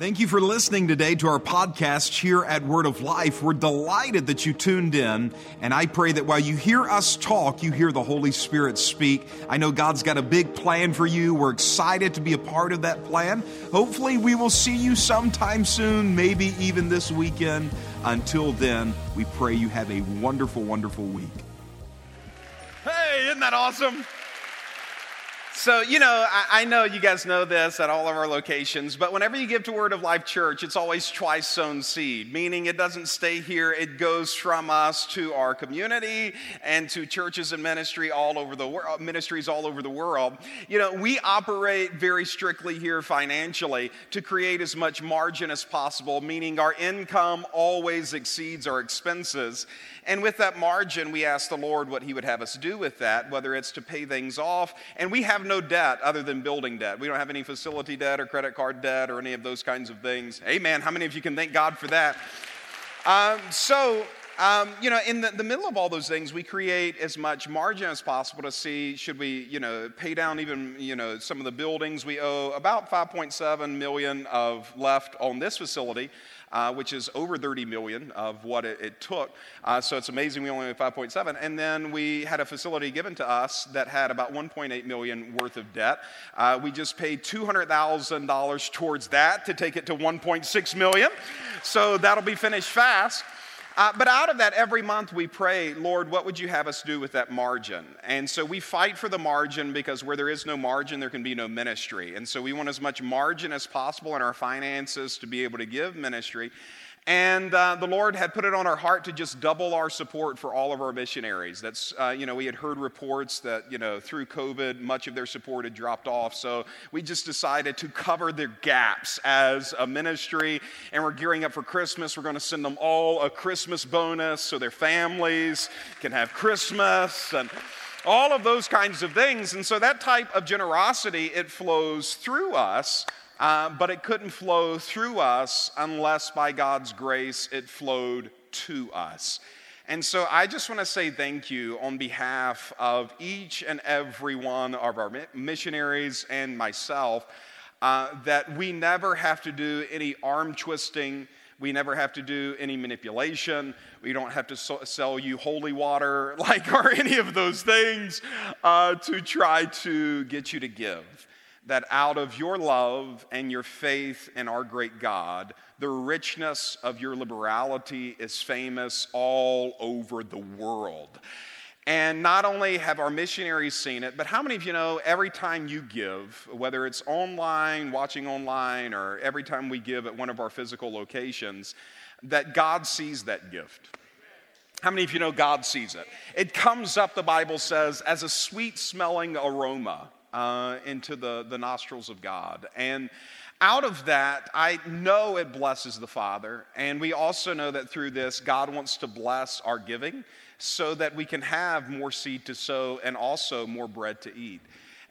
Thank you for listening today to our podcast here at Word of Life. We're delighted that you tuned in, and I pray that while you hear us talk, you hear the Holy Spirit speak. I know God's got a big plan for you. We're excited to be a part of that plan. Hopefully, we will see you sometime soon, maybe even this weekend. Until then, we pray you have a wonderful, wonderful week. Hey, isn't that awesome? So, you know, I, I, know you guys know this at all of our locations, but whenever you give to Word of Life Church, it's always twice sown seed, meaning it doesn't stay here. It goes from us to our community and to churches and ministry all over the world, ministries all over the world. You know, we operate very strictly here financially to create as much margin as possible, meaning our income always exceeds our expenses. And with that margin, we ask the Lord what He would have us do with that, whether it's to pay things off. And we have no debt other than building debt. We don't have any facility debt or credit card debt or any of those kinds of things. Amen. How many of you can thank God for that? Um, so, um, you know, in the, the, middle of all those things, we create as much margin as possible to see should we, you know, pay down even, you know, some of the buildings we owe about 5.7 million of left on this facility uh, which is over 30 million of what it, it took. Uh, so it's amazing we only have 5.7. And then we had a facility given to us that had about 1.8 million worth of debt. Uh, we just paid $200,000 towards that to take it to 1.6 million. So that'll be finished fast. Uh, but out of that, every month we pray, Lord, what would you have us do with that margin? And so we fight for the margin because where there is no margin, there can be no ministry. And so we want as much margin as possible in our finances to be able to give ministry. And uh, the Lord had put it on our heart to just double our support for all of our missionaries. That's, uh, you know, we had heard reports that, you know, through COVID, much of their support had dropped off. So we just decided to cover their gaps as a ministry. And we're gearing up for Christmas. We're going to send them all a Christmas bonus so their families can have Christmas and all of those kinds of things. And so that type of generosity, it flows through us uh, but it couldn't flow through us unless by God's grace it flowed to us. And so I just want to say thank you on behalf of each and every one of our missionaries and myself uh, that we never have to do any arm twisting. We never have to do any manipulation. We don't have to so- sell you holy water, like, or any of those things uh, to try to get you to give that out of your love and your faith in our great God, the richness of your liberality is famous all over the world. And not only have our missionaries seen it, but how many of you know every time you give, whether it's online, watching online, or every time we give at one of our physical locations, that God sees that gift? How many of you know God sees it? It comes up, the Bible says, as a sweet smelling aroma uh, into the, the nostrils of God. And out of that, I know it blesses the Father. And we also know that through this, God wants to bless our giving so that we can have more seed to sow and also more bread to eat.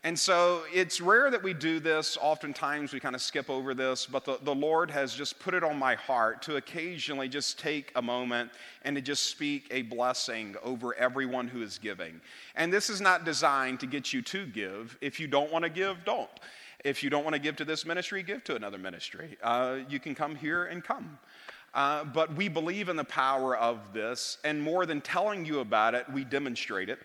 And so it's rare that we do this. Oftentimes we kind of skip over this, but the, the Lord has just put it on my heart to occasionally just take a moment and to just speak a blessing over everyone who is giving. And this is not designed to get you to give. If you don't want to give, don't. If you don't want to give to this ministry, give to another ministry. Uh, you can come here and come. Uh, but we believe in the power of this, and more than telling you about it, we demonstrate it.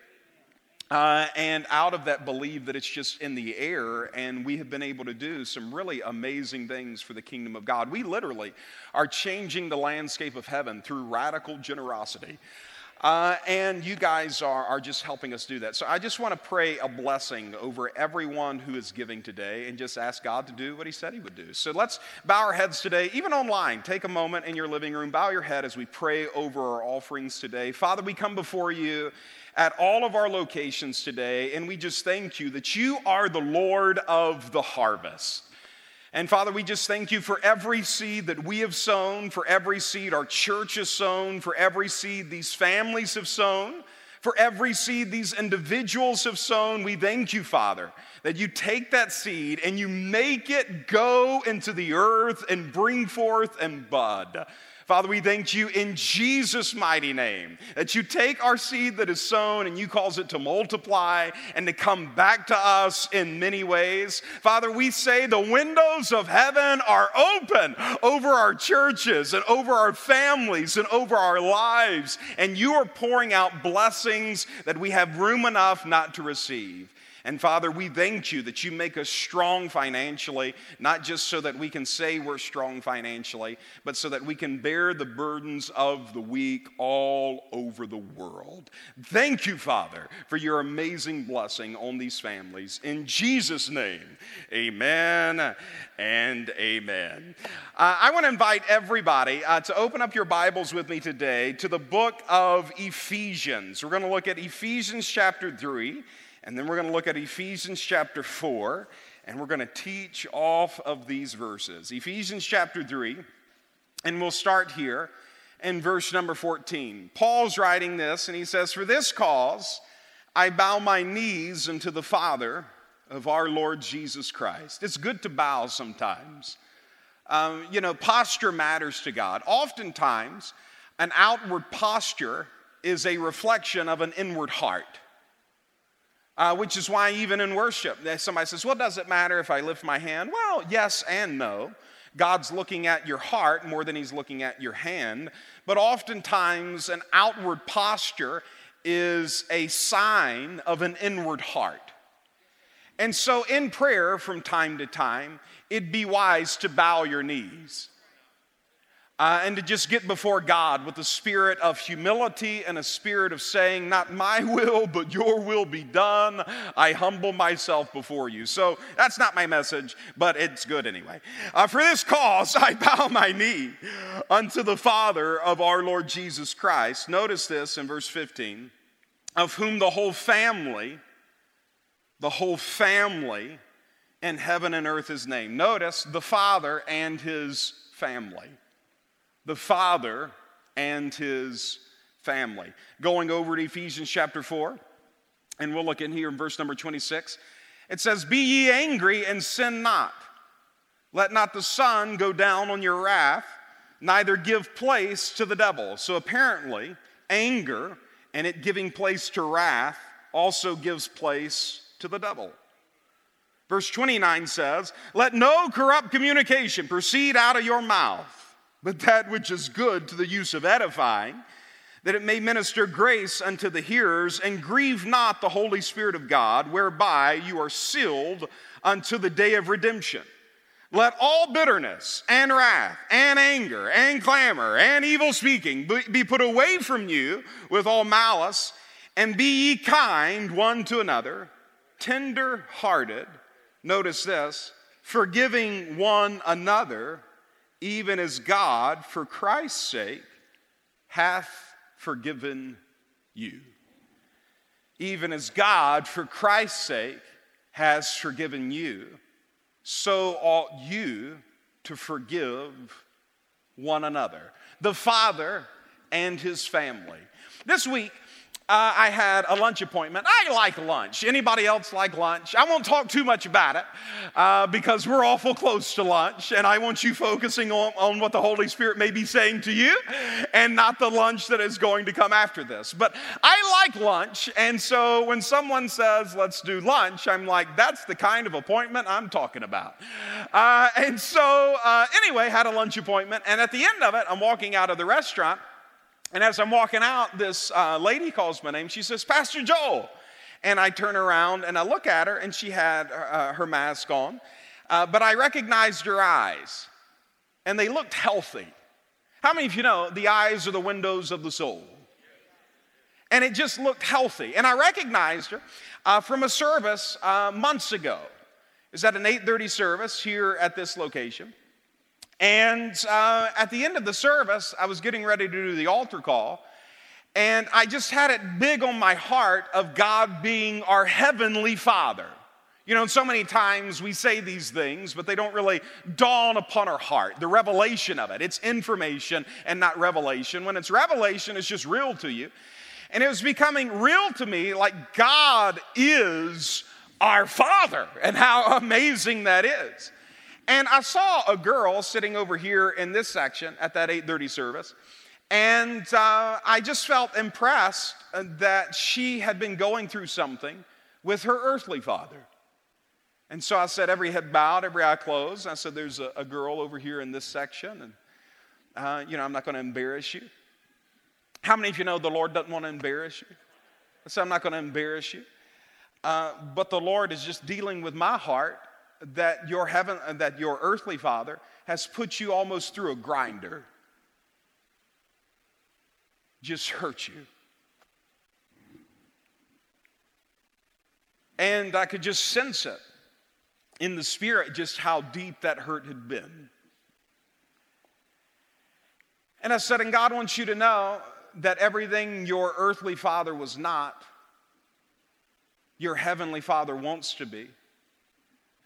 Uh, and out of that, believe that it's just in the air, and we have been able to do some really amazing things for the kingdom of God. We literally are changing the landscape of heaven through radical generosity. Uh, and you guys are, are just helping us do that. So I just want to pray a blessing over everyone who is giving today and just ask God to do what He said He would do. So let's bow our heads today, even online. Take a moment in your living room, bow your head as we pray over our offerings today. Father, we come before you at all of our locations today, and we just thank you that you are the Lord of the harvest. And Father, we just thank you for every seed that we have sown, for every seed our church has sown, for every seed these families have sown, for every seed these individuals have sown. We thank you, Father, that you take that seed and you make it go into the earth and bring forth and bud. Father, we thank you in Jesus' mighty name that you take our seed that is sown and you cause it to multiply and to come back to us in many ways. Father, we say the windows of heaven are open over our churches and over our families and over our lives, and you are pouring out blessings that we have room enough not to receive. And Father, we thank you that you make us strong financially, not just so that we can say we're strong financially, but so that we can bear the burdens of the weak all over the world. Thank you, Father, for your amazing blessing on these families. In Jesus' name, amen and amen. Uh, I want to invite everybody uh, to open up your Bibles with me today to the book of Ephesians. We're going to look at Ephesians chapter 3. And then we're going to look at Ephesians chapter 4, and we're going to teach off of these verses. Ephesians chapter 3, and we'll start here in verse number 14. Paul's writing this, and he says, For this cause I bow my knees unto the Father of our Lord Jesus Christ. It's good to bow sometimes. Um, you know, posture matters to God. Oftentimes, an outward posture is a reflection of an inward heart. Uh, which is why, even in worship, somebody says, Well, does it matter if I lift my hand? Well, yes and no. God's looking at your heart more than he's looking at your hand. But oftentimes, an outward posture is a sign of an inward heart. And so, in prayer from time to time, it'd be wise to bow your knees uh, and to just get before God with a spirit of humility and a spirit of saying, Not my will, but your will be done. I humble myself before you. So that's not my message, but it's good anyway. Uh, for this cause, I bow my knee unto the Father of our Lord Jesus Christ. Notice this in verse 15 of whom the whole family, the whole family in heaven and earth is named. Notice the Father and his family the Father and his family. Going over to Ephesians chapter 4, and we'll look in here in verse number 26. It says, Be ye angry and sin not. Let not the sun go down on your wrath, neither give place to the devil. So apparently, anger and it giving place to wrath also gives place to the devil. Verse 29 says, Let no corrupt communication proceed out of your mouth but that which is good to the use of edifying, that it may minister grace unto the hearers, and grieve not the Holy Spirit of God, whereby you are sealed unto the day of redemption. Let all bitterness and wrath and anger and clamor and evil speaking be put away from you with all malice, and be ye kind one to another, tender hearted. Notice this, forgiving one another even as God, for Christ's sake, hath forgiven you. Even as God, for Christ's sake, has forgiven you, so ought you to forgive one another. The Father and his family. This week, uh, I had a lunch appointment. I like lunch. Anybody else like lunch? I won't talk too much about it uh, because we're awful close to lunch, and I want you focusing on, on what the Holy Spirit may be saying to you and not the lunch that is going to come after this. But I like lunch, and so when someone says, let's do lunch, I'm like, that's the kind of appointment I'm talking about. Uh, and so, uh, anyway, had a lunch appointment, and at the end of it, I'm walking out of the restaurant. And as I'm walking out, this uh, lady calls my name. She says, Pastor Joel. And I turn around and I look at her, and she had uh, her mask on. Uh, but I recognized her eyes, and they looked healthy. How many of you know the eyes are the windows of the soul? And it just looked healthy. And I recognized her uh, from a service uh, months ago. Is that an 8:30 service here at this location. And uh, at the end of the service, I was getting ready to do the altar call. And I just had it big on my heart of God being our heavenly Father. You know, so many times we say these things, but they don't really dawn upon our heart. The revelation of it. It's information and not revelation. When it's revelation, it's just real to you. And it was becoming real to me like God is our Father and how amazing that is. And I saw a girl sitting over here in this section at that 8:30 service, and uh, I just felt impressed that she had been going through something with her earthly father. And so I said, every head bowed, every eye closed. I said, there's a, a girl over here in this section, and uh, you know, I'm not going to embarrass you. How many of you know the Lord doesn't want to embarrass you? I said, I'm not going to embarrass you. Uh, but the Lord is just dealing with my heart that your heaven, uh, that your earthly father has put you almost through a grinder. Just hurt you. And I could just sense it in the spirit just how deep that hurt had been. And I said, and God wants you to know that everything your earthly father was not, your heavenly father wants to be.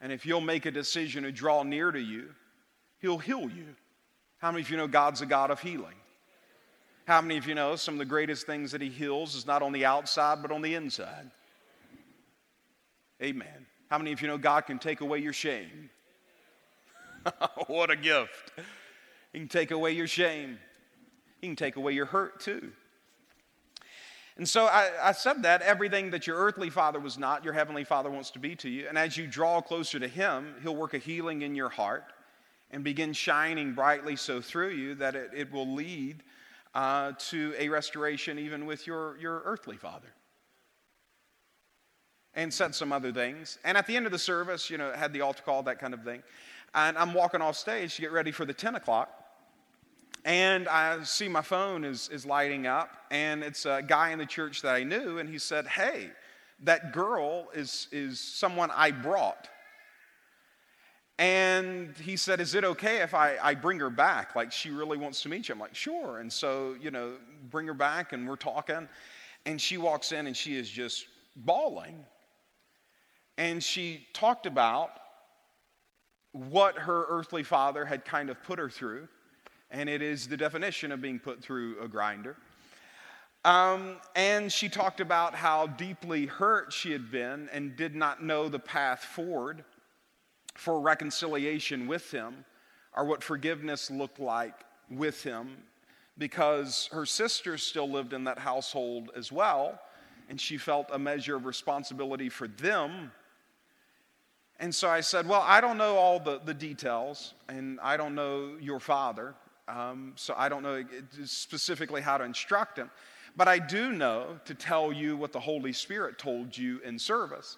And if you'll make a decision to draw near to you, he'll heal you. How many of you know God's a God of healing? How many of you know some of the greatest things that he heals is not on the outside, but on the inside? Amen. How many of you know God can take away your shame? what a gift. He can take away your shame. He can take away your hurt too. And so I, I, said that everything that your earthly father was not, your heavenly father wants to be to you. And as you draw closer to him, he'll work a healing in your heart and begin shining brightly so through you that it, it will lead uh, to a restoration even with your, your earthly father. And said some other things. And at the end of the service, you know, had the altar call, that kind of thing. And I'm walking off stage to get ready for the 10 o'clock. And I see my phone is, is lighting up, and it's a guy in the church that I knew, and he said, Hey, that girl is, is someone I brought. And he said, Is it okay if I, I bring her back? Like, she really wants to meet you. I'm like, Sure. And so, you know, bring her back, and we're talking. And she walks in, and she is just bawling. And she talked about what her earthly father had kind of put her through and it is the definition of being put through a grinder. Um, and she talked about how deeply hurt she had been and did not know the path forward for reconciliation with him or what forgiveness looked like with him because her sisters still lived in that household as well, and she felt a measure of responsibility for them. And so I said, Well, I don't know all the, the details, and I don't know your father, um, so I don't know specifically how to instruct him. But I do know to tell you what the Holy Spirit told you in service.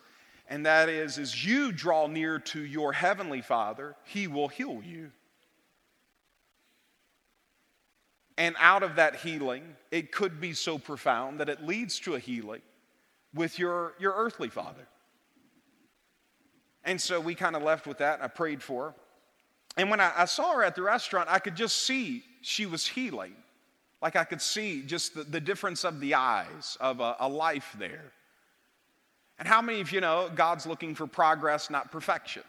And that is, as you draw near to your heavenly Father, He will heal you. And out of that healing, it could be so profound that it leads to a healing with your, your earthly father. And so we kind of left with that. And I prayed for her. And when I, I, saw her at the restaurant, I could just see she was healing. Like I could see just the, the difference of the eyes of a, a life there. And how many of you know God's looking for progress, not perfection?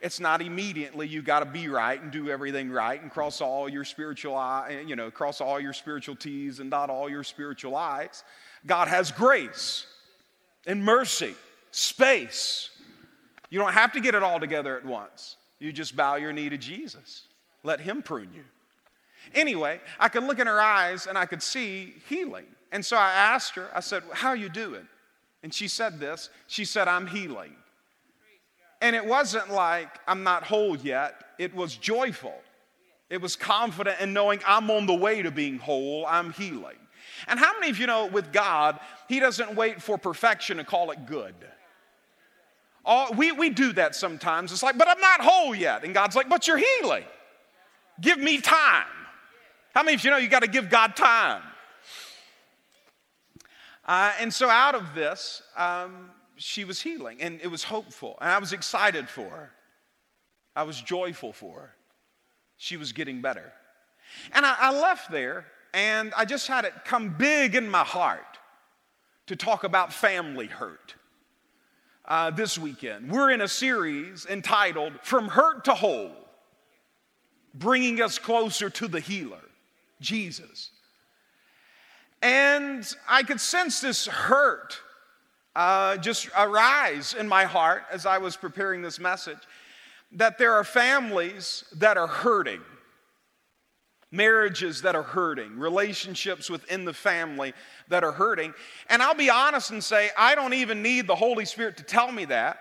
It's not immediately you got to be right and do everything right and cross all your spiritual eye, eh, you know, cross all your spiritual T's and dot all your spiritual I's. God has grace and mercy, space. You don't have to get it all together at once. You just bow your knee to Jesus. Let Him prune you. Anyway, I could look in her eyes and I could see healing. And so I asked her, I said, How are you doing? And she said this. She said, I'm healing. And it wasn't like I'm not whole yet, it was joyful. It was confident in knowing I'm on the way to being whole, I'm healing. And how many of you know with God, He doesn't wait for perfection to call it good? All, we, we do that sometimes. It's like, but I'm not whole yet. And God's like, but you're healing. Give me time. How many of you know you got to give God time? Uh, and so out of this, um, she was healing and it was hopeful. And I was excited for her. I was joyful for her. She was getting better. And I, I left there and I just had it come big in my heart to talk about family hurt uh, this weekend. We're in a series entitled From Hurt to Whole, bringing us closer to the healer, Jesus. And I could sense this hurt uh, just arise in my heart as I was preparing this message that there are families that are hurting, marriages that are hurting, relationships within the family that are hurting. And I'll be honest and say, I don't even need the Holy Spirit to tell me that.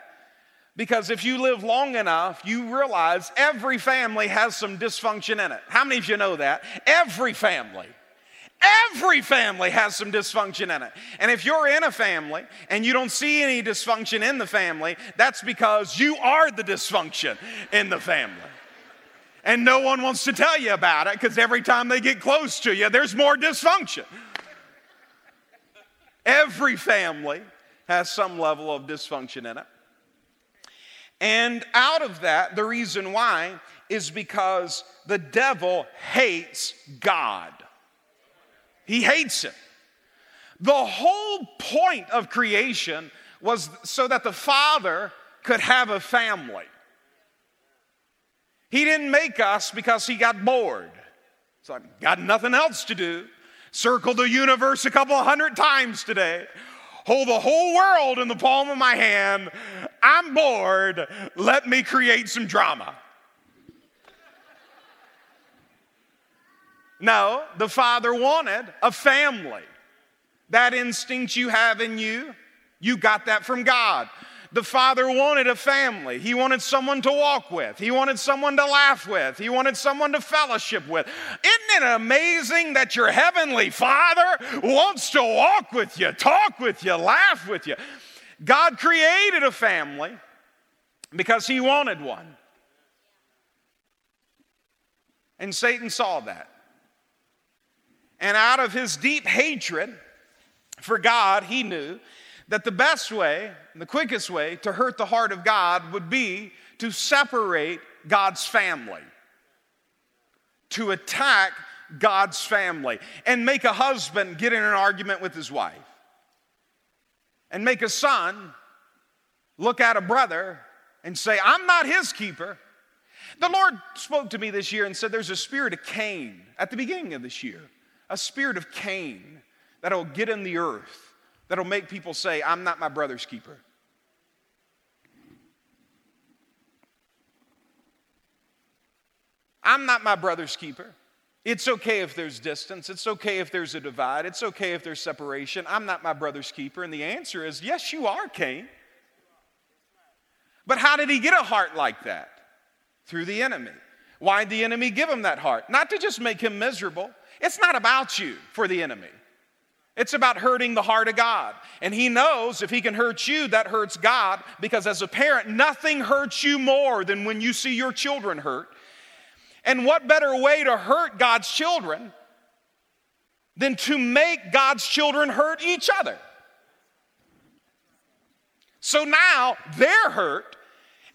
Because if you live long enough, you realize every family has some dysfunction in it. How many of you know that? Every family. Every family has some dysfunction in it. And if you're in a family and you don't see any dysfunction in the family, that's because you are the dysfunction in the family. And no one wants to tell you about it because every time they get close to you, there's more dysfunction. Every family has some level of dysfunction in it. And out of that, the reason why is because the devil hates God. He hates it. The whole point of creation was so that the Father could have a family. He didn't make us because he got bored. It's like, got nothing else to do. Circle the universe a couple hundred times today. Hold the whole world in the palm of my hand. I'm bored. Let me create some drama. No, the father wanted a family. That instinct you have in you, you got that from God. The father wanted a family. He wanted someone to walk with. He wanted someone to laugh with. He wanted someone to fellowship with. Isn't it amazing that your heavenly father wants to walk with you, talk with you, laugh with you? God created a family because he wanted one. And Satan saw that. And out of his deep hatred for God, he knew that the best way, and the quickest way to hurt the heart of God would be to separate God's family, to attack God's family, and make a husband get in an argument with his wife, and make a son look at a brother and say, I'm not his keeper. The Lord spoke to me this year and said, There's a spirit of Cain at the beginning of this year. A spirit of Cain that'll get in the earth, that'll make people say, I'm not my brother's keeper. I'm not my brother's keeper. It's okay if there's distance. It's okay if there's a divide. It's okay if there's separation. I'm not my brother's keeper. And the answer is yes, you are, Cain. But how did he get a heart like that? Through the enemy. Why did the enemy give him that heart? Not to just make him miserable, it's not about you for the enemy. It's about hurting the heart of God. And he knows if he can hurt you, that hurts God because as a parent, nothing hurts you more than when you see your children hurt. And what better way to hurt God's children than to make God's children hurt each other? So now they're hurt,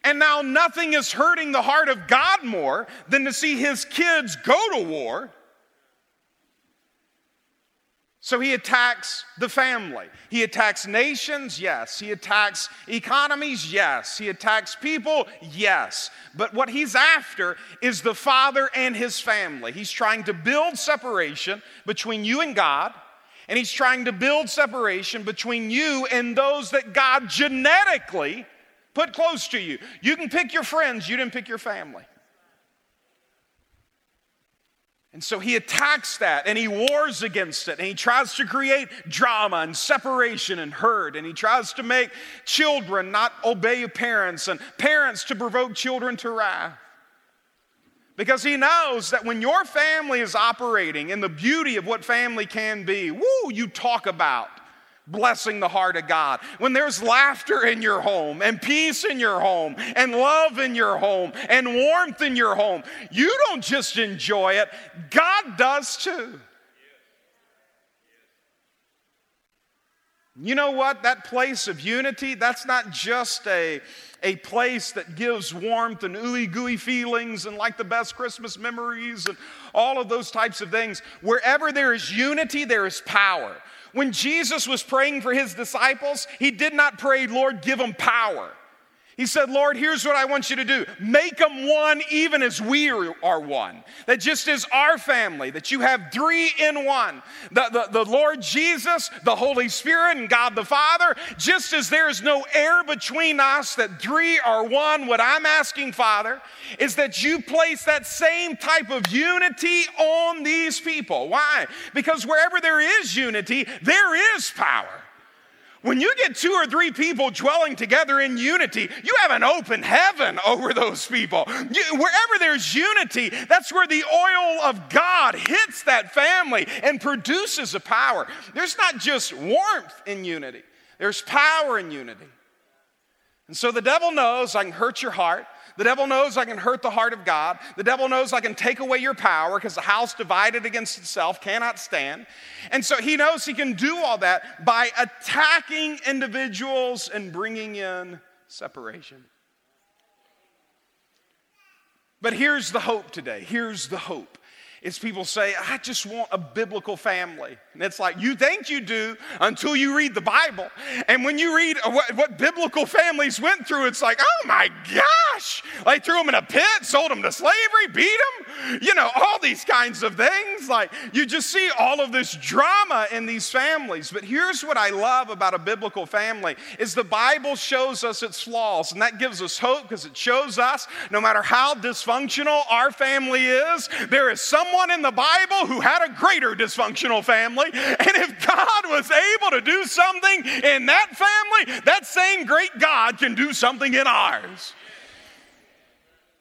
and now nothing is hurting the heart of God more than to see his kids go to war so he attacks the family. He attacks nations, yes. He attacks economies, yes. He attacks people, yes. But what he's after is the father and his family. He's trying to build separation between you and God, and he's trying to build separation between you and those that God genetically put close to you. You can pick your friends, you didn't pick your family. And so he attacks that and he wars against it and he tries to create drama and separation and hurt and he tries to make children not obey parents and parents to provoke children to wrath. Because he knows that when your family is operating in the beauty of what family can be, woo, you talk about blessing the heart of God, when there's laughter in your home and peace in your home and love in your home and warmth in your home, you don't just enjoy it, God does too. You know what? That place of unity, that's not just a, a place that gives warmth and ooey gooey feelings and like the best Christmas memories and all of those types of things. Wherever there is unity, there is power. When Jesus was praying for his disciples, he did not pray, Lord, give them power. He said, Lord, here's what I want you to do make them one, even as we are one. That just as our family, that you have three in one the, the, the Lord Jesus, the Holy Spirit, and God the Father, just as there is no air between us, that three are one. What I'm asking, Father, is that you place that same type of unity on these people. Why? Because wherever there is unity, there is power. When you get two or three people dwelling together in unity, you have an open heaven over those people. You, wherever there's unity, that's where the oil of God hits that family and produces a power. There's not just warmth in unity, there's power in unity. And so the devil knows I can hurt your heart. The devil knows I can hurt the heart of God. The devil knows I can take away your power because the house divided against itself cannot stand. And so he knows he can do all that by attacking individuals and bringing in separation. But here's the hope today. Here's the hope is people say, I just want a biblical family. And it's like, you think you do until you read the Bible. And when you read uh, what, what, biblical families went through, it's like, oh my gosh. They threw them in a pit, sold them to slavery, beat them, you know, all these kinds of things. Like, you just see all of this drama in these families. But here's what I love about a biblical family is the Bible shows us its flaws. And that gives us hope because it shows us no matter how dysfunctional our family is, there is someone in the Bible who had a greater dysfunctional family. And if God was able to do something in that family, that same great God can do something in ours.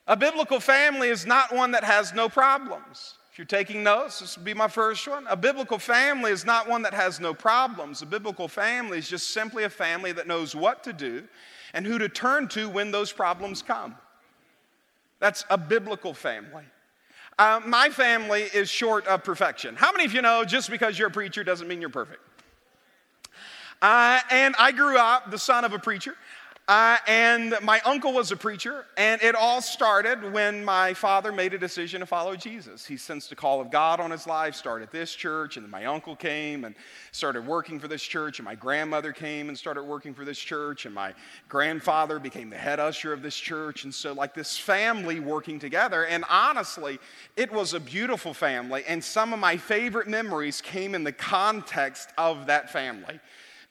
A biblical family is not one that has no problems. If you're taking notes, this would be my first one. A biblical family is not one that has no problems. A biblical family is just simply a family that knows what to do and who to turn to when those problems come. That's a biblical family. Uh, my family is short of perfection. How many of you know just because you're a preacher doesn't mean you're perfect? Uh, and I grew up the son of a preacher. Uh, and my uncle was a preacher, and it all started when my father made a decision to follow Jesus. He sensed a call of God on his life, started this church, and then my uncle came and started working for this church, and my grandmother came and started working for this church, and my grandfather became the head usher of this church. And so, like this family working together, and honestly, it was a beautiful family, and some of my favorite memories came in the context of that family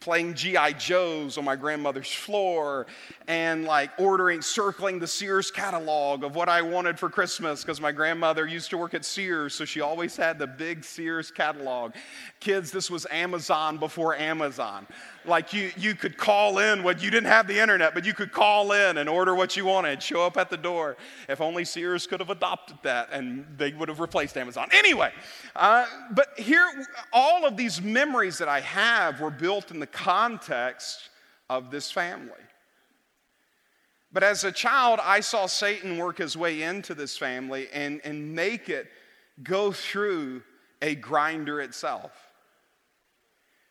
playing G.I. Joes on my grandmother's floor and like ordering, circling the Sears catalog of what I wanted for Christmas because my grandmother used to work at Sears, so she always had the big Sears catalog. Kids, this was Amazon before Amazon. Like you, you could call in what you didn't have the internet, but you could call in and order what you wanted, show up at the door. If only Sears could have adopted that and they would have replaced Amazon. Anyway, uh, but here, all of these memories that I have were built in the context of this family. But as a child, I saw Satan work his way into this family and, and make it go through a grinder itself.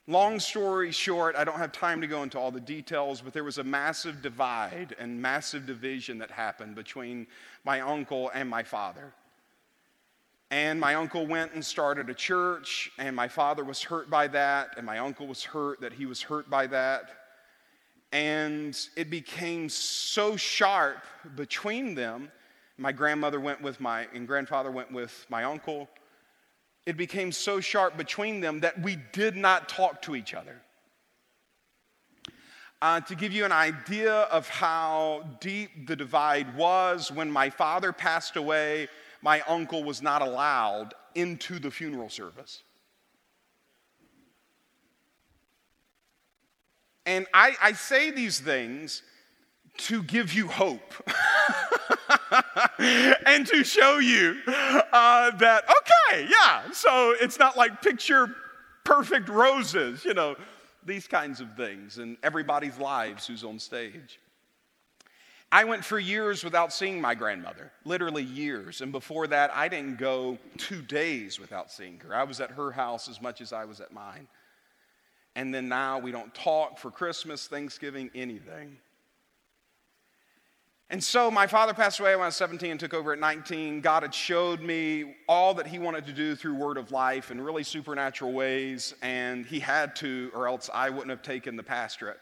Long story short, I don't have time to go into all the details, but there was a massive divide and massive division that happened between my uncle and my father. And my uncle went and started a church, and my father was hurt by that, and my uncle was hurt that he was hurt by that. And it became so sharp between them. My grandmother went with my, and grandfather went with my uncle it became so sharp between them that we did not talk to each other. Uh, to give you an idea of how deep the divide was, when my father passed away, my uncle was not allowed into the funeral service. And I, I say these things to give you hope. and to show you uh, that, okay, yeah, so it's not like picture perfect roses, you know, these kinds of things, and everybody's lives who's on stage. I went for years without seeing my grandmother, literally years. And before that, I didn't go two days without seeing her. I was at her house as much as I was at mine. And then now we don't talk for Christmas, Thanksgiving, anything. And so my father passed away when I was 17 and took over at 19. God had showed me all that he wanted to do through Word of Life in really supernatural ways, and he had to, or else I wouldn't have taken the pastorate.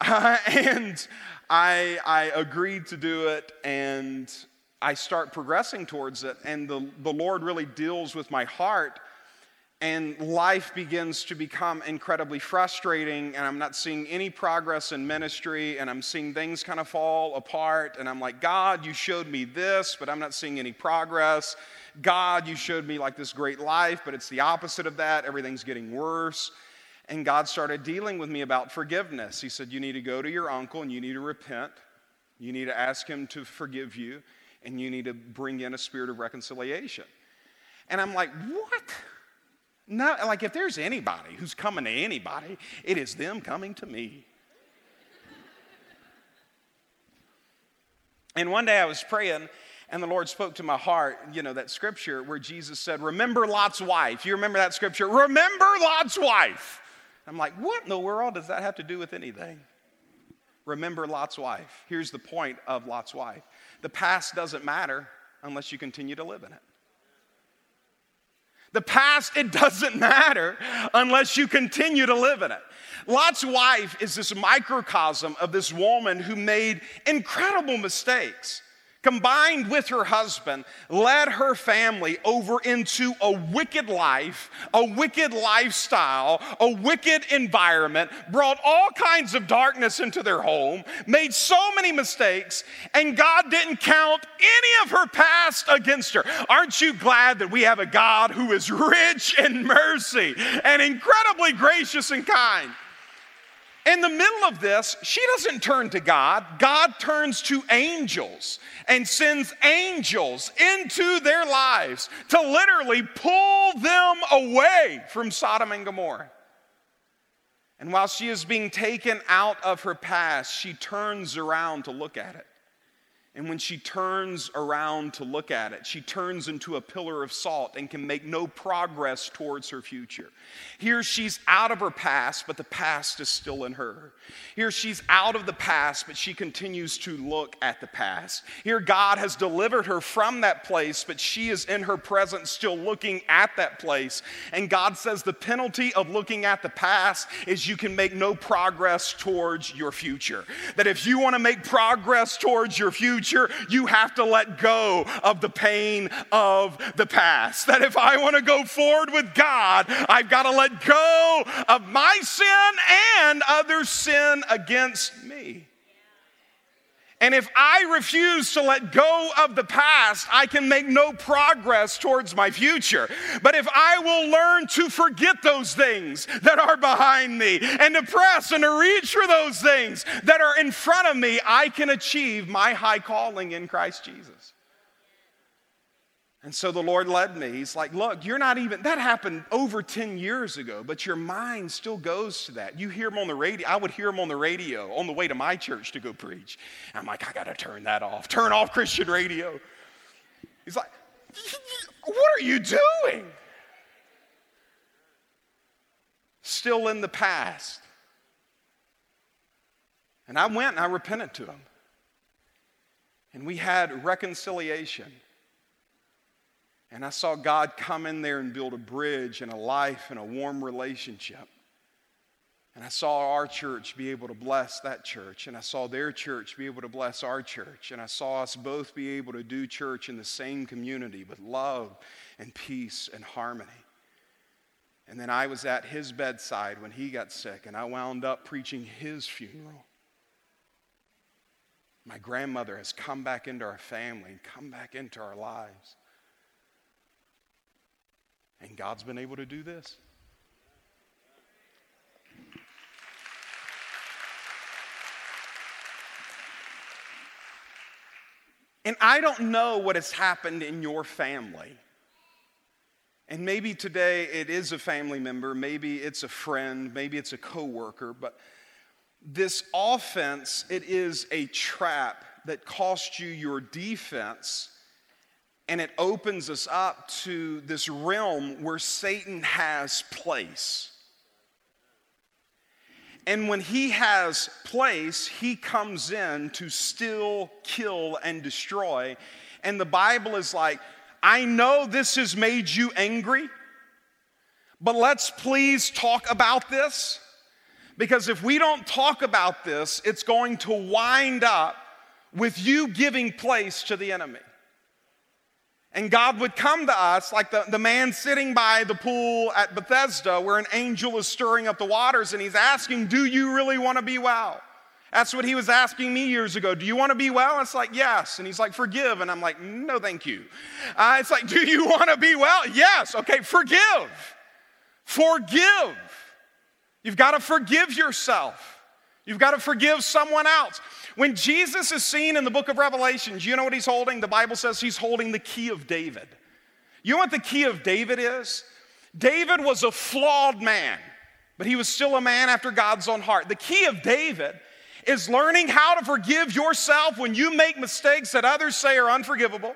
Uh, and I, I agreed to do it, and I start progressing towards it. And the, the Lord really deals with my heart and life begins to become incredibly frustrating and i'm not seeing any progress in ministry and i'm seeing things kind of fall apart and i'm like god you showed me this but i'm not seeing any progress. God you showed me like this great life but it's the opposite of that. Everything's getting worse. And god started dealing with me about forgiveness. He said you need to go to your uncle and you need to repent. You need to ask him to forgive you and you need to bring in a spirit of reconciliation. And i'm like what no, like if there's anybody who's coming to anybody, it is them coming to me. and one day I was praying, and the Lord spoke to my heart, you know, that scripture where Jesus said, Remember Lot's wife. You remember that scripture? Remember Lot's wife. I'm like, What in the world does that have to do with anything? Remember Lot's wife. Here's the point of Lot's wife the past doesn't matter unless you continue to live in it. The past, it doesn't matter unless you continue to live in it. Lot's wife is this microcosm of this woman who made incredible mistakes combined with her husband, led her family over into a wicked life, a wicked lifestyle, a wicked environment, brought all kinds of darkness into their home, made so many mistakes, and God didn't count any of her past against her. Aren't you glad that we have a God who is rich in mercy and incredibly gracious and kind? In the middle of this, she doesn't turn to God. God turns to angels and sends angels into their lives to literally pull them away from Sodom and Gomorrah. And while she is being taken out of her past, she turns around to look at it. And when she turns around to look at it, she turns into a pillar of salt and can make no progress towards her future. Here she's out of her past, but the past is still in her. Here she's out of the past, but she continues to look at the past. Here God has delivered her from that place, but she is in her present still looking at that place. And God says the penalty of looking at the past is you can make no progress towards your future. That if you want to make progress towards your future, future, you have to let go of the pain of the past. That if I want to go forward with God, I've got to let go of my sin and other sin against me. And if I refuse to let go of the past, I can make no progress towards my future. But if I will learn to forget those things that are behind me and to press and to reach for those things that are in front of me, I can achieve my high calling in Christ Jesus. And so the Lord led me. He's like, Look, you're not even, that happened over 10 years ago, but your mind still goes to that. You hear him on the radio. I would hear him on the radio on the way to my church to go preach. I'm like, I got to turn that off. Turn off Christian radio. He's like, What are you doing? Still in the past. And I went and I repented to him. And we had reconciliation. And I saw God come in there and build a bridge and a life and a warm relationship. And I saw our church be able to bless that church. And I saw their church be able to bless our church. And I saw us both be able to do church in the same community with love and peace and harmony. And then I was at his bedside when he got sick, and I wound up preaching his funeral. My grandmother has come back into our family and come back into our lives. And God's been able to do this. And I don't know what has happened in your family. And maybe today it is a family member, maybe it's a friend, maybe it's a coworker, but this offense, it is a trap that costs you your defense and it opens us up to this realm where Satan has place. And when he has place, he comes in to still kill and destroy. And the Bible is like, I know this has made you angry, but let's please talk about this. Because if we don't talk about this, it's going to wind up with you giving place to the enemy. And God would come to us like the, the man sitting by the pool at Bethesda where an angel is stirring up the waters and he's asking, Do you really want to be well? That's what he was asking me years ago. Do you want to be well? It's like, Yes. And he's like, Forgive. And I'm like, No, thank you. Uh, it's like, Do you want to be well? Yes. Okay, forgive. Forgive. You've got to forgive yourself. You've got to forgive someone else. When Jesus is seen in the book of Revelations, you know what he's holding? The Bible says he's holding the key of David. You know what the key of David is? David was a flawed man, but he was still a man after God's own heart. The key of David is learning how to forgive yourself when you make mistakes that others say are unforgivable,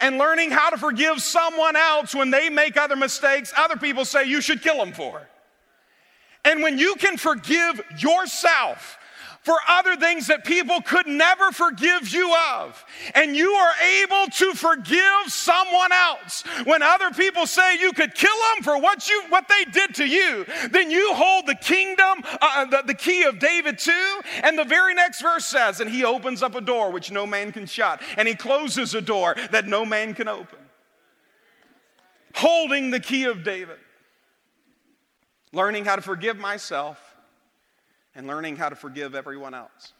and learning how to forgive someone else when they make other mistakes other people say you should kill them for. And when you can forgive yourself, for other things that people could never forgive you of. And you are able to forgive someone else. When other people say you could kill them for what, you, what they did to you, then you hold the kingdom, uh, uh, the, the key of David too. And the very next verse says, And he opens up a door which no man can shut, and he closes a door that no man can open. Holding the key of David. Learning how to forgive myself and learning how to forgive everyone else.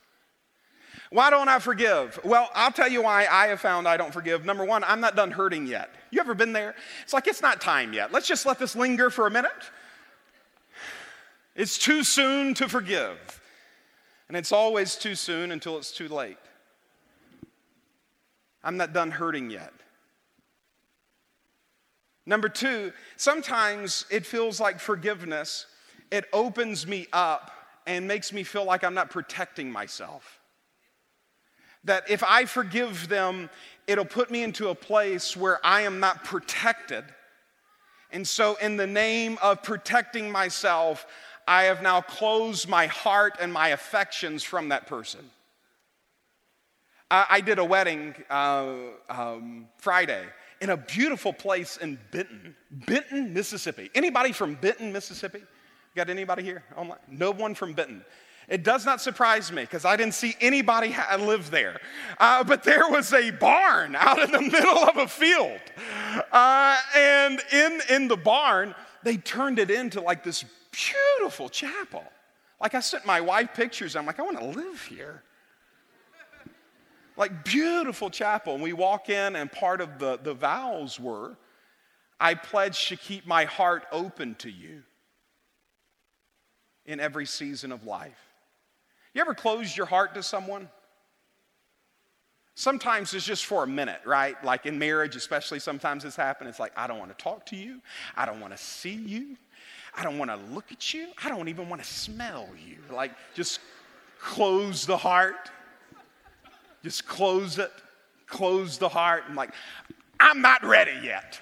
Why don't I forgive? Well, I'll tell you why I have found I don't forgive. Number one, I'm not done hurting yet. You ever been there? It's like it's not time yet. Let's just let this linger for a minute. It's too soon to forgive. And it's always too soon until it's too late. I'm not done hurting yet. Number two, sometimes it feels like forgiveness, it opens me up and makes me feel like I'm not protecting myself. That if I forgive them, it'll put me into a place where I am not protected. And so, in the name of protecting myself, I have now closed my heart and my affections from that person. I, I did a wedding uh, um, Friday in a beautiful place in Benton, Benton, Mississippi. Anybody from Benton, Mississippi? Got anybody here online? No one from Benton. It does not surprise me because I didn't see anybody live there. Uh, but there was a barn out in the middle of a field. Uh, and in, in the barn, they turned it into like this beautiful chapel. Like I sent my wife pictures. I'm like, I want to live here. Like beautiful chapel. And we walk in, and part of the, the vows were, I pledge to keep my heart open to you in every season of life. You ever closed your heart to someone? Sometimes it's just for a minute, right? Like in marriage, especially, sometimes it's happened. It's like, I don't want to talk to you. I don't want to see you. I don't want to look at you. I don't even want to smell you. Like, just close the heart. Just close it. Close the heart. And like, I'm not ready yet.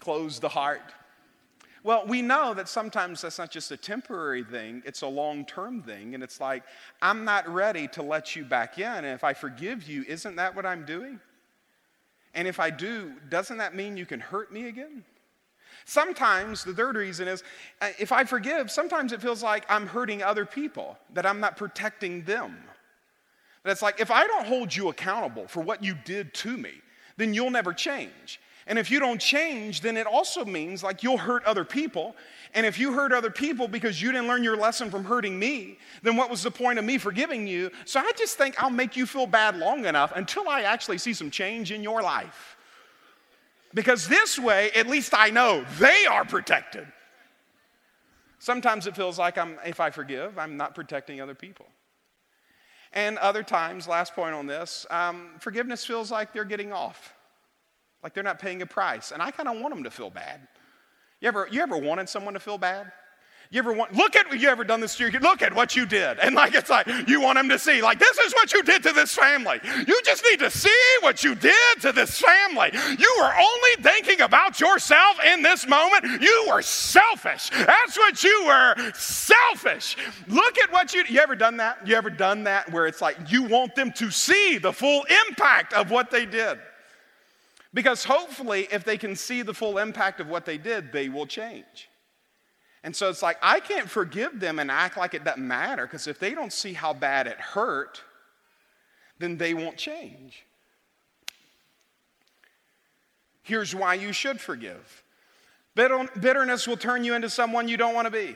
Close the heart. Well, we know that sometimes that's not just a temporary thing, it's a long term thing. And it's like, I'm not ready to let you back in. And if I forgive you, isn't that what I'm doing? And if I do, doesn't that mean you can hurt me again? Sometimes the third reason is uh, if I forgive, sometimes it feels like I'm hurting other people, that I'm not protecting them. That it's like if I don't hold you accountable for what you did to me, then you'll never change. And if you don't change, then it also means like you'll hurt other people. And if you hurt other people because you didn't learn your lesson from hurting me, then what was the point of me forgiving you? So I just think I'll make you feel bad long enough until I actually see some change in your life. Because this way, at least I know they are protected. Sometimes it feels like I'm, if I forgive, I'm not protecting other people. And other times, last point on this, um, forgiveness feels like they're getting off like they're not paying a price. And I kind of want them to feel bad. You ever, you ever wanted someone to feel bad? You ever want, look at, you ever done this to your? Look at what you did. And like, it's like, you want them to see, like, this is what you did to this family. You just need to see what you did to this family. You were only thinking about yourself in this moment. You were selfish. That's what you were, selfish. Look at what you, you ever done that? You ever done that where it's like, you want them to see the full impact of what they did? Because hopefully, if they can see the full impact of what they did, they will change. And so it's like, I can't forgive them and act like it doesn't matter because if they don't see how bad it hurt, then they won't change. Here's why you should forgive bitterness will turn you into someone you don't want to be.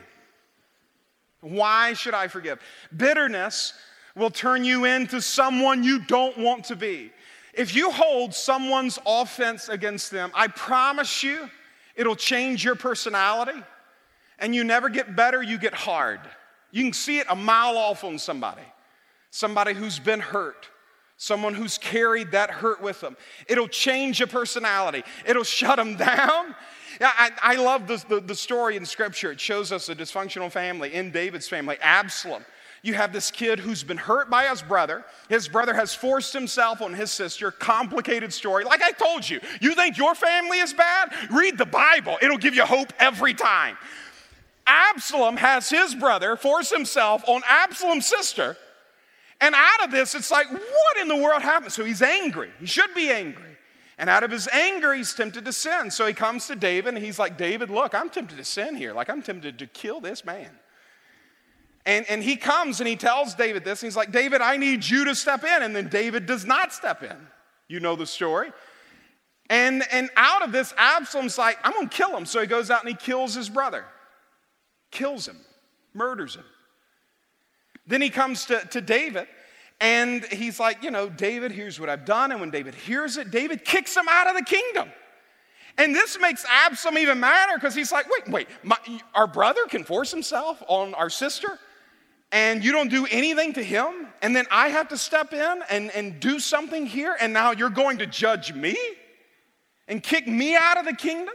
Why should I forgive? Bitterness will turn you into someone you don't want to be. If you hold someone's offense against them, I promise you it'll change your personality. And you never get better, you get hard. You can see it a mile off on somebody, somebody who's been hurt, someone who's carried that hurt with them. It'll change your personality, it'll shut them down. I, I love the, the, the story in Scripture. It shows us a dysfunctional family in David's family, Absalom. You have this kid who's been hurt by his brother. His brother has forced himself on his sister. Complicated story. Like I told you, you think your family is bad? Read the Bible, it'll give you hope every time. Absalom has his brother force himself on Absalom's sister. And out of this, it's like, what in the world happened? So he's angry. He should be angry. And out of his anger, he's tempted to sin. So he comes to David and he's like, David, look, I'm tempted to sin here. Like, I'm tempted to kill this man. And, and he comes and he tells David this. And he's like, David, I need you to step in. And then David does not step in. You know the story. And, and out of this, Absalom's like, I'm going to kill him. So he goes out and he kills his brother, kills him, murders him. Then he comes to, to David and he's like, you know, David, here's what I've done. And when David hears it, David kicks him out of the kingdom. And this makes Absalom even madder because he's like, wait, wait, my, our brother can force himself on our sister? And you don't do anything to him, and then I have to step in and, and do something here, and now you're going to judge me and kick me out of the kingdom?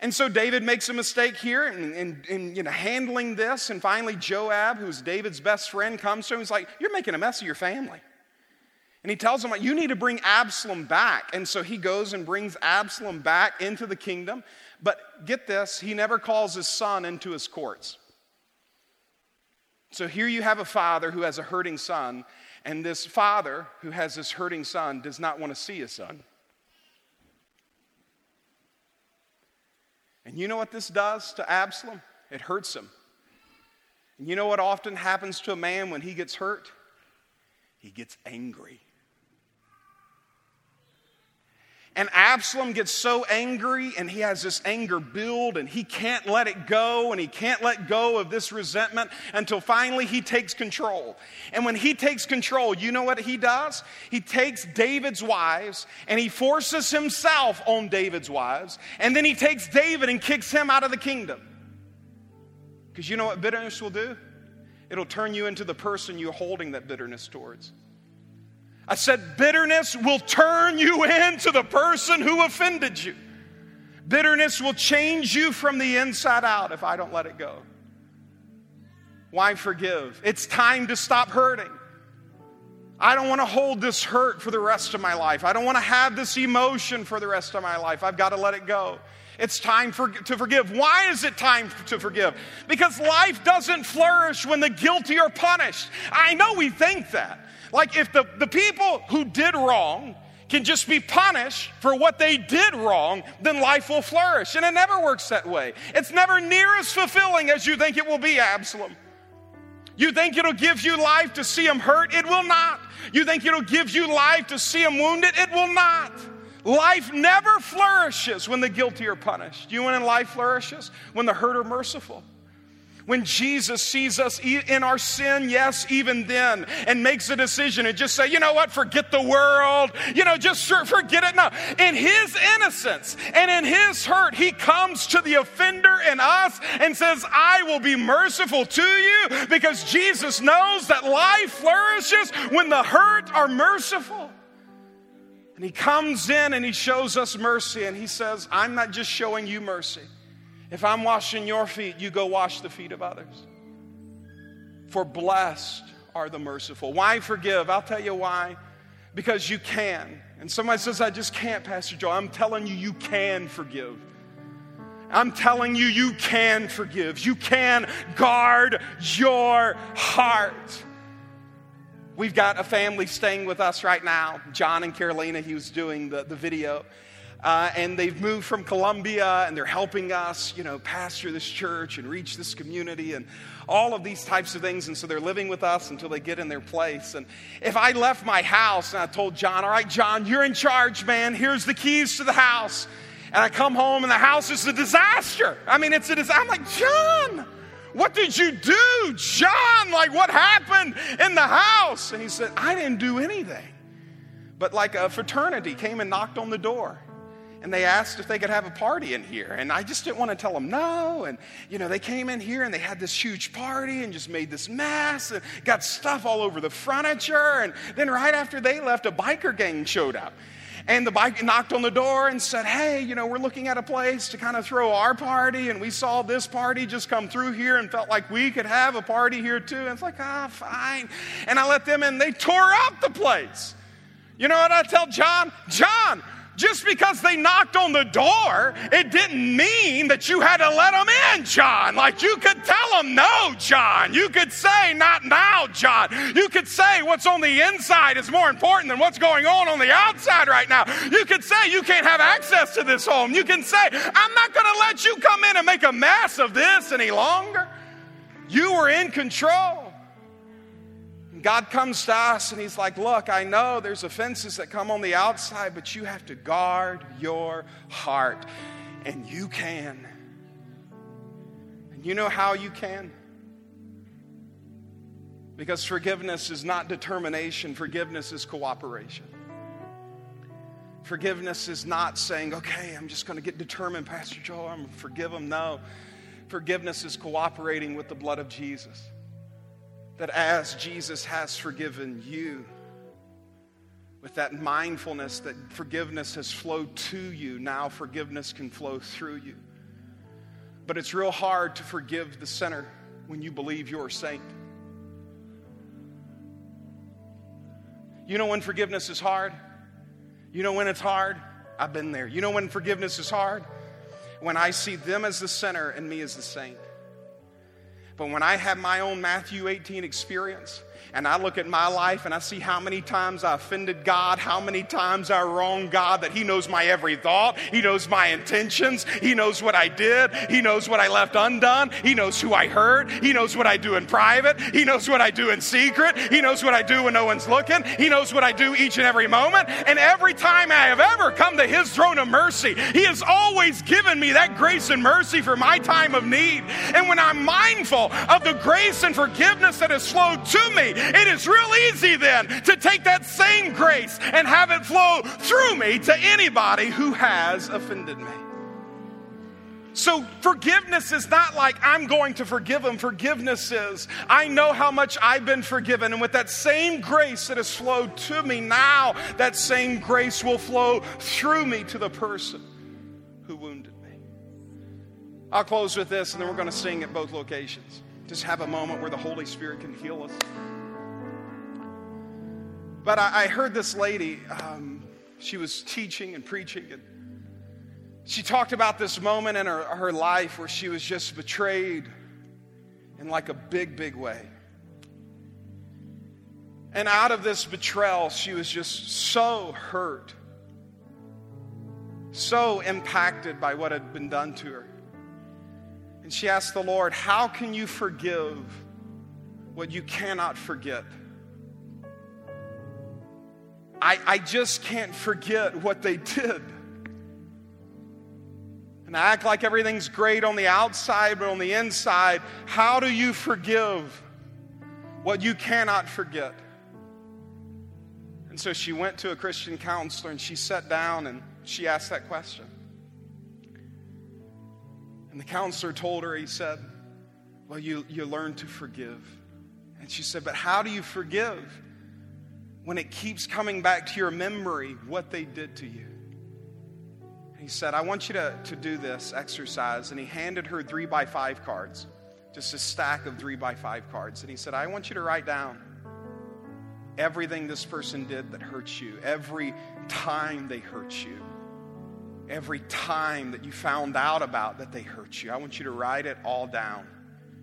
And so David makes a mistake here in, in, in, you know, handling this, and finally Joab, who's David's best friend, comes to him. He's like, You're making a mess of your family. And he tells him, You need to bring Absalom back. And so he goes and brings Absalom back into the kingdom. But get this, he never calls his son into his courts. So here you have a father who has a hurting son, and this father who has this hurting son does not want to see his son. And you know what this does to Absalom? It hurts him. And you know what often happens to a man when he gets hurt? He gets angry. And Absalom gets so angry and he has this anger build and he can't let it go and he can't let go of this resentment until finally he takes control. And when he takes control, you know what he does? He takes David's wives and he forces himself on David's wives. And then he takes David and kicks him out of the kingdom. Because you know what bitterness will do? It'll turn you into the person you're holding that bitterness towards. I said, bitterness will turn you into the person who offended you. Bitterness will change you from the inside out if I don't let it go. Why forgive? It's time to stop hurting. I don't want to hold this hurt for the rest of my life. I don't want to have this emotion for the rest of my life. I've got to let it go. It's time for, to forgive. Why is it time to forgive? Because life doesn't flourish when the guilty are punished. I know we think that. Like if the, the people who did wrong can just be punished for what they did wrong, then life will flourish. And it never works that way. It's never near as fulfilling as you think it will be, Absalom. You think it'll give you life to see him hurt? It will not. You think it'll give you life to see him wounded? It will not. Life never flourishes when the guilty are punished. You know when life flourishes? When the hurt are merciful. When Jesus sees us in our sin, yes, even then, and makes a decision and just say, you know what, forget the world, you know, just forget it. No, in His innocence and in His hurt, He comes to the offender in us and says, I will be merciful to you because Jesus knows that life flourishes when the hurt are merciful. And He comes in and He shows us mercy and He says, I'm not just showing you mercy. If I'm washing your feet, you go wash the feet of others. For blessed are the merciful. Why forgive? I'll tell you why. Because you can. And somebody says, I just can't, Pastor Joe. I'm telling you, you can forgive. I'm telling you, you can forgive. You can guard your heart. We've got a family staying with us right now. John and Carolina, he was doing the, the video. Uh, and they've moved from Colombia and they're helping us, you know, pastor this church and reach this community and all of these types of things. And so they're living with us until they get in their place. And if I left my house and I told John, all right, John, you're in charge, man, here's the keys to the house. And I come home and the house is a disaster. I mean, it's a disaster. I'm like, John, what did you do? John, like, what happened in the house? And he said, I didn't do anything. But like a fraternity came and knocked on the door and they asked if they could have a party in here. And I just didn't want to tell them no. And, you know, they came in here and they had this huge party and just made this mess and got stuff all over the furniture. And then right after they left, a biker gang showed up. And the bike knocked on the door and said, Hey, you know, we're looking at a place to kind of throw our party. And we saw this party just come through here and felt like we could have a party here too. And it's like, ah, oh, fine. And I let them in. They tore up the place. You know what I tell John? John, just because they knocked on the door, it didn't mean that you had to let them in, John. Like you could tell them no, John. You could say, not now, John. You could say what's on the inside is more important than what's going on on the outside right now. You could say you can't have access to this home. You can say, I'm not going to let you come in and make a mess of this any longer. You were in control. God comes to us and He's like, Look, I know there's offenses that come on the outside, but you have to guard your heart. And you can. And you know how you can? Because forgiveness is not determination, forgiveness is cooperation. Forgiveness is not saying, okay, I'm just going to get determined, Pastor Joe, I'm going to forgive him. No. Forgiveness is cooperating with the blood of Jesus that as Jesus has forgiven you, with that mindfulness that forgiveness has flowed to you, now forgiveness can flow through you. But it's real hard to forgive the sinner when you believe you're a saint. You know when forgiveness is hard? You know when it's hard? I've been there. You know when forgiveness is hard? When I see them as the sinner and me as the saint. But when I had my own Matthew 18 experience, and I look at my life and I see how many times I offended God, how many times I wronged God, that He knows my every thought, He knows my intentions, He knows what I did, He knows what I left undone, He knows who I hurt, He knows what I do in private, He knows what I do in secret, He knows what I do when no one's looking, He knows what I do each and every moment. And every time I have ever come to His throne of mercy, He has always given me that grace and mercy for my time of need. And when I'm mindful of the grace and forgiveness that has flowed to me, it is real easy then to take that same grace and have it flow through me to anybody who has offended me. So, forgiveness is not like I'm going to forgive them. Forgiveness is I know how much I've been forgiven. And with that same grace that has flowed to me now, that same grace will flow through me to the person who wounded me. I'll close with this, and then we're going to sing at both locations. Just have a moment where the Holy Spirit can heal us. But I, I heard this lady, um, she was teaching and preaching, and she talked about this moment in her, her life where she was just betrayed in like a big, big way. And out of this betrayal, she was just so hurt, so impacted by what had been done to her. And she asked the Lord, How can you forgive what you cannot forget? I, I just can't forget what they did. And I act like everything's great on the outside, but on the inside, how do you forgive what you cannot forget? And so she went to a Christian counselor and she sat down and she asked that question. And the counselor told her, he said, Well, you, you learn to forgive. And she said, But how do you forgive? When it keeps coming back to your memory what they did to you. He said, I want you to, to do this exercise. And he handed her three by five cards, just a stack of three by five cards. And he said, I want you to write down everything this person did that hurts you, every time they hurt you, every time that you found out about that they hurt you. I want you to write it all down.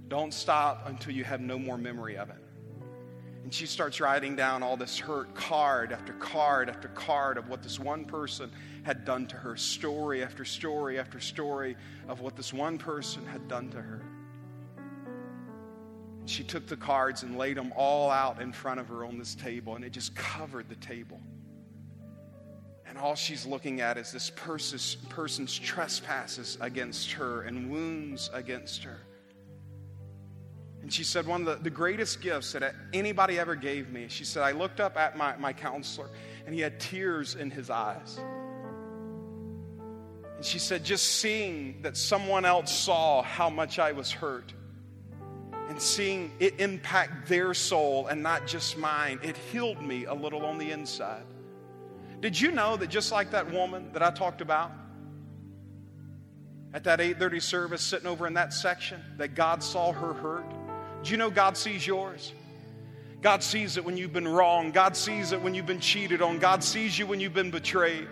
Don't stop until you have no more memory of it. And she starts writing down all this hurt, card after card after card of what this one person had done to her, story after story after story of what this one person had done to her. She took the cards and laid them all out in front of her on this table, and it just covered the table. And all she's looking at is this person's, person's trespasses against her and wounds against her. And she said, One of the, the greatest gifts that anybody ever gave me, she said, I looked up at my, my counselor and he had tears in his eyes. And she said, Just seeing that someone else saw how much I was hurt and seeing it impact their soul and not just mine, it healed me a little on the inside. Did you know that just like that woman that I talked about at that 8:30 service sitting over in that section that God saw her hurt? Do you know God sees yours? God sees it when you've been wrong. God sees it when you've been cheated on. God sees you when you've been betrayed.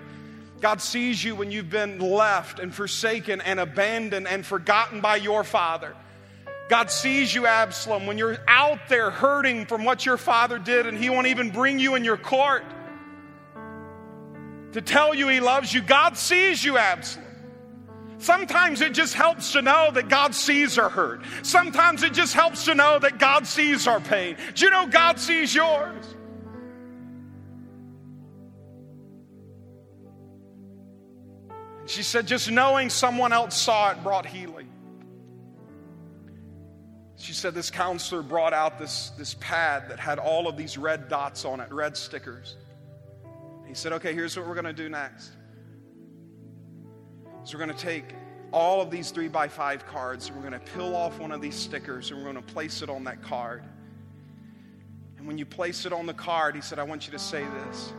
God sees you when you've been left and forsaken and abandoned and forgotten by your father. God sees you, Absalom, when you're out there hurting from what your father did and he won't even bring you in your court to tell you he loves you. God sees you, Absalom. Sometimes it just helps to know that God sees our hurt. Sometimes it just helps to know that God sees our pain. Do you know God sees yours? She said, just knowing someone else saw it brought healing. She said, this counselor brought out this, this pad that had all of these red dots on it, red stickers. He said, okay, here's what we're going to do next. So we're going to take all of these three by five cards, and we're going to peel off one of these stickers, and we're going to place it on that card. And when you place it on the card, he said, I want you to say this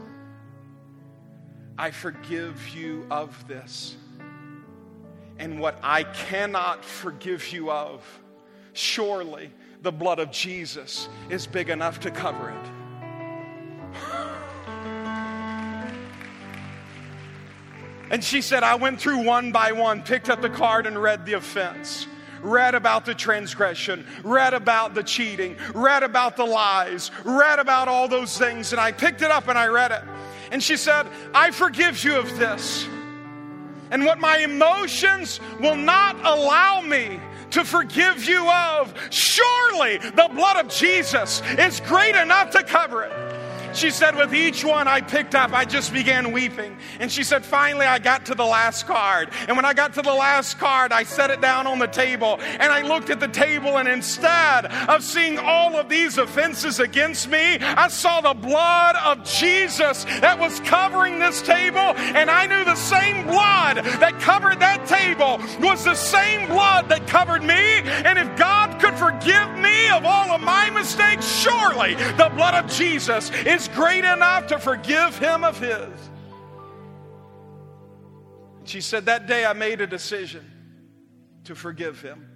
I forgive you of this. And what I cannot forgive you of, surely the blood of Jesus is big enough to cover it. And she said, I went through one by one, picked up the card, and read the offense. Read about the transgression, read about the cheating, read about the lies, read about all those things. And I picked it up and I read it. And she said, I forgive you of this. And what my emotions will not allow me to forgive you of, surely the blood of Jesus is great enough to cover it. She said, with each one I picked up, I just began weeping. And she said, finally, I got to the last card. And when I got to the last card, I set it down on the table and I looked at the table. And instead of seeing all of these offenses against me, I saw the blood of Jesus that was covering this table. And I knew the same blood that covered that table was the same blood that covered me. And if God could forgive me of all of my mistakes, surely the blood of Jesus is great enough to forgive him of his. She said, That day I made a decision to forgive him.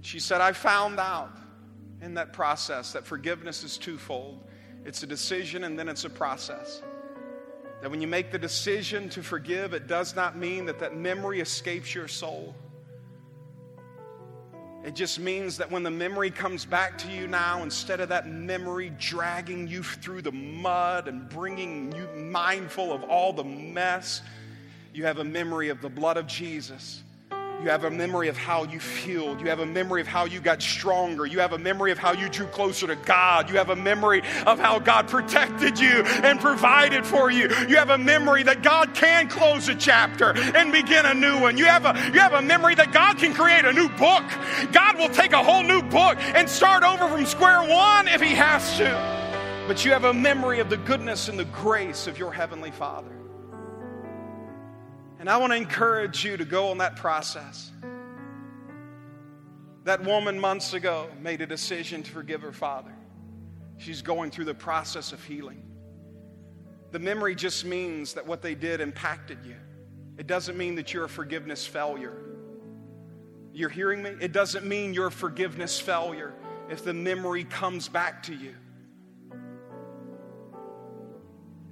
She said, I found out in that process that forgiveness is twofold it's a decision and then it's a process. That when you make the decision to forgive, it does not mean that that memory escapes your soul. It just means that when the memory comes back to you now, instead of that memory dragging you through the mud and bringing you mindful of all the mess, you have a memory of the blood of Jesus you have a memory of how you healed. You have a memory of how you got stronger. You have a memory of how you drew closer to God. You have a memory of how God protected you and provided for you. You have a memory that God can close a chapter and begin a new one. You have a, you have a memory that God can create a new book. God will take a whole new book and start over from square one if He has to. But you have a memory of the goodness and the grace of your Heavenly Father. And I want to encourage you to go on that process. That woman months ago made a decision to forgive her father. She's going through the process of healing. The memory just means that what they did impacted you. It doesn't mean that you're a forgiveness failure. You're hearing me? It doesn't mean you're a forgiveness failure if the memory comes back to you.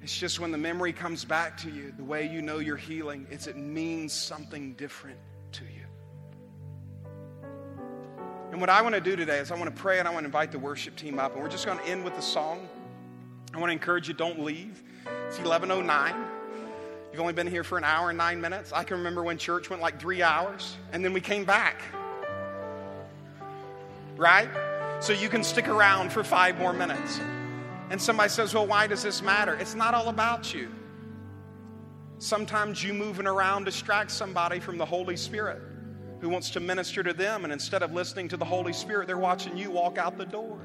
It's just when the memory comes back to you, the way you know you're healing, is it means something different to you. And what I want to do today is I want to pray and I want to invite the worship team up. And we're just going to end with a song. I want to encourage you don't leave. It's 1109. You've only been here for an hour and nine minutes. I can remember when church went like three hours, and then we came back. Right? So you can stick around for five more minutes. And somebody says, Well, why does this matter? It's not all about you. Sometimes you moving around distracts somebody from the Holy Spirit who wants to minister to them, and instead of listening to the Holy Spirit, they're watching you walk out the door.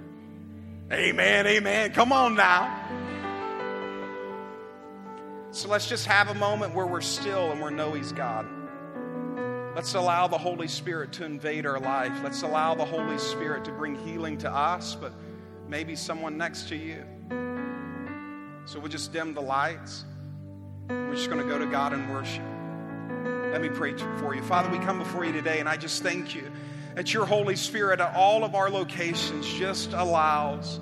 Amen, amen. Come on now. So let's just have a moment where we're still and we know He's God. Let's allow the Holy Spirit to invade our life. Let's allow the Holy Spirit to bring healing to us, but maybe someone next to you. So we'll just dim the lights. We're just going to go to God and worship. Let me pray for you. Father, we come before you today, and I just thank you that your Holy Spirit at all of our locations just allows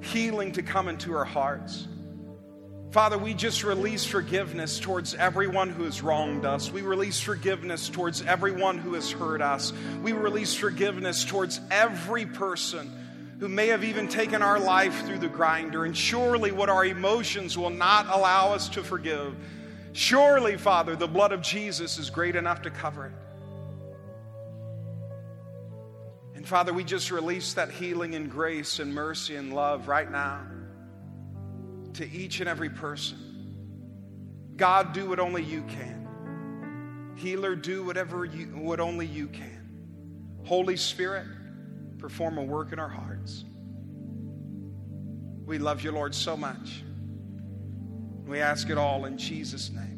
healing to come into our hearts. Father, we just release forgiveness towards everyone who has wronged us. We release forgiveness towards everyone who has hurt us. We release forgiveness towards every person who may have even taken our life through the grinder. And surely, what our emotions will not allow us to forgive. Surely, Father, the blood of Jesus is great enough to cover it. And Father, we just release that healing and grace and mercy and love right now to each and every person. God, do what only you can. Healer, do whatever you, what only you can. Holy Spirit, perform a work in our hearts. We love you, Lord, so much. We ask it all in Jesus' name.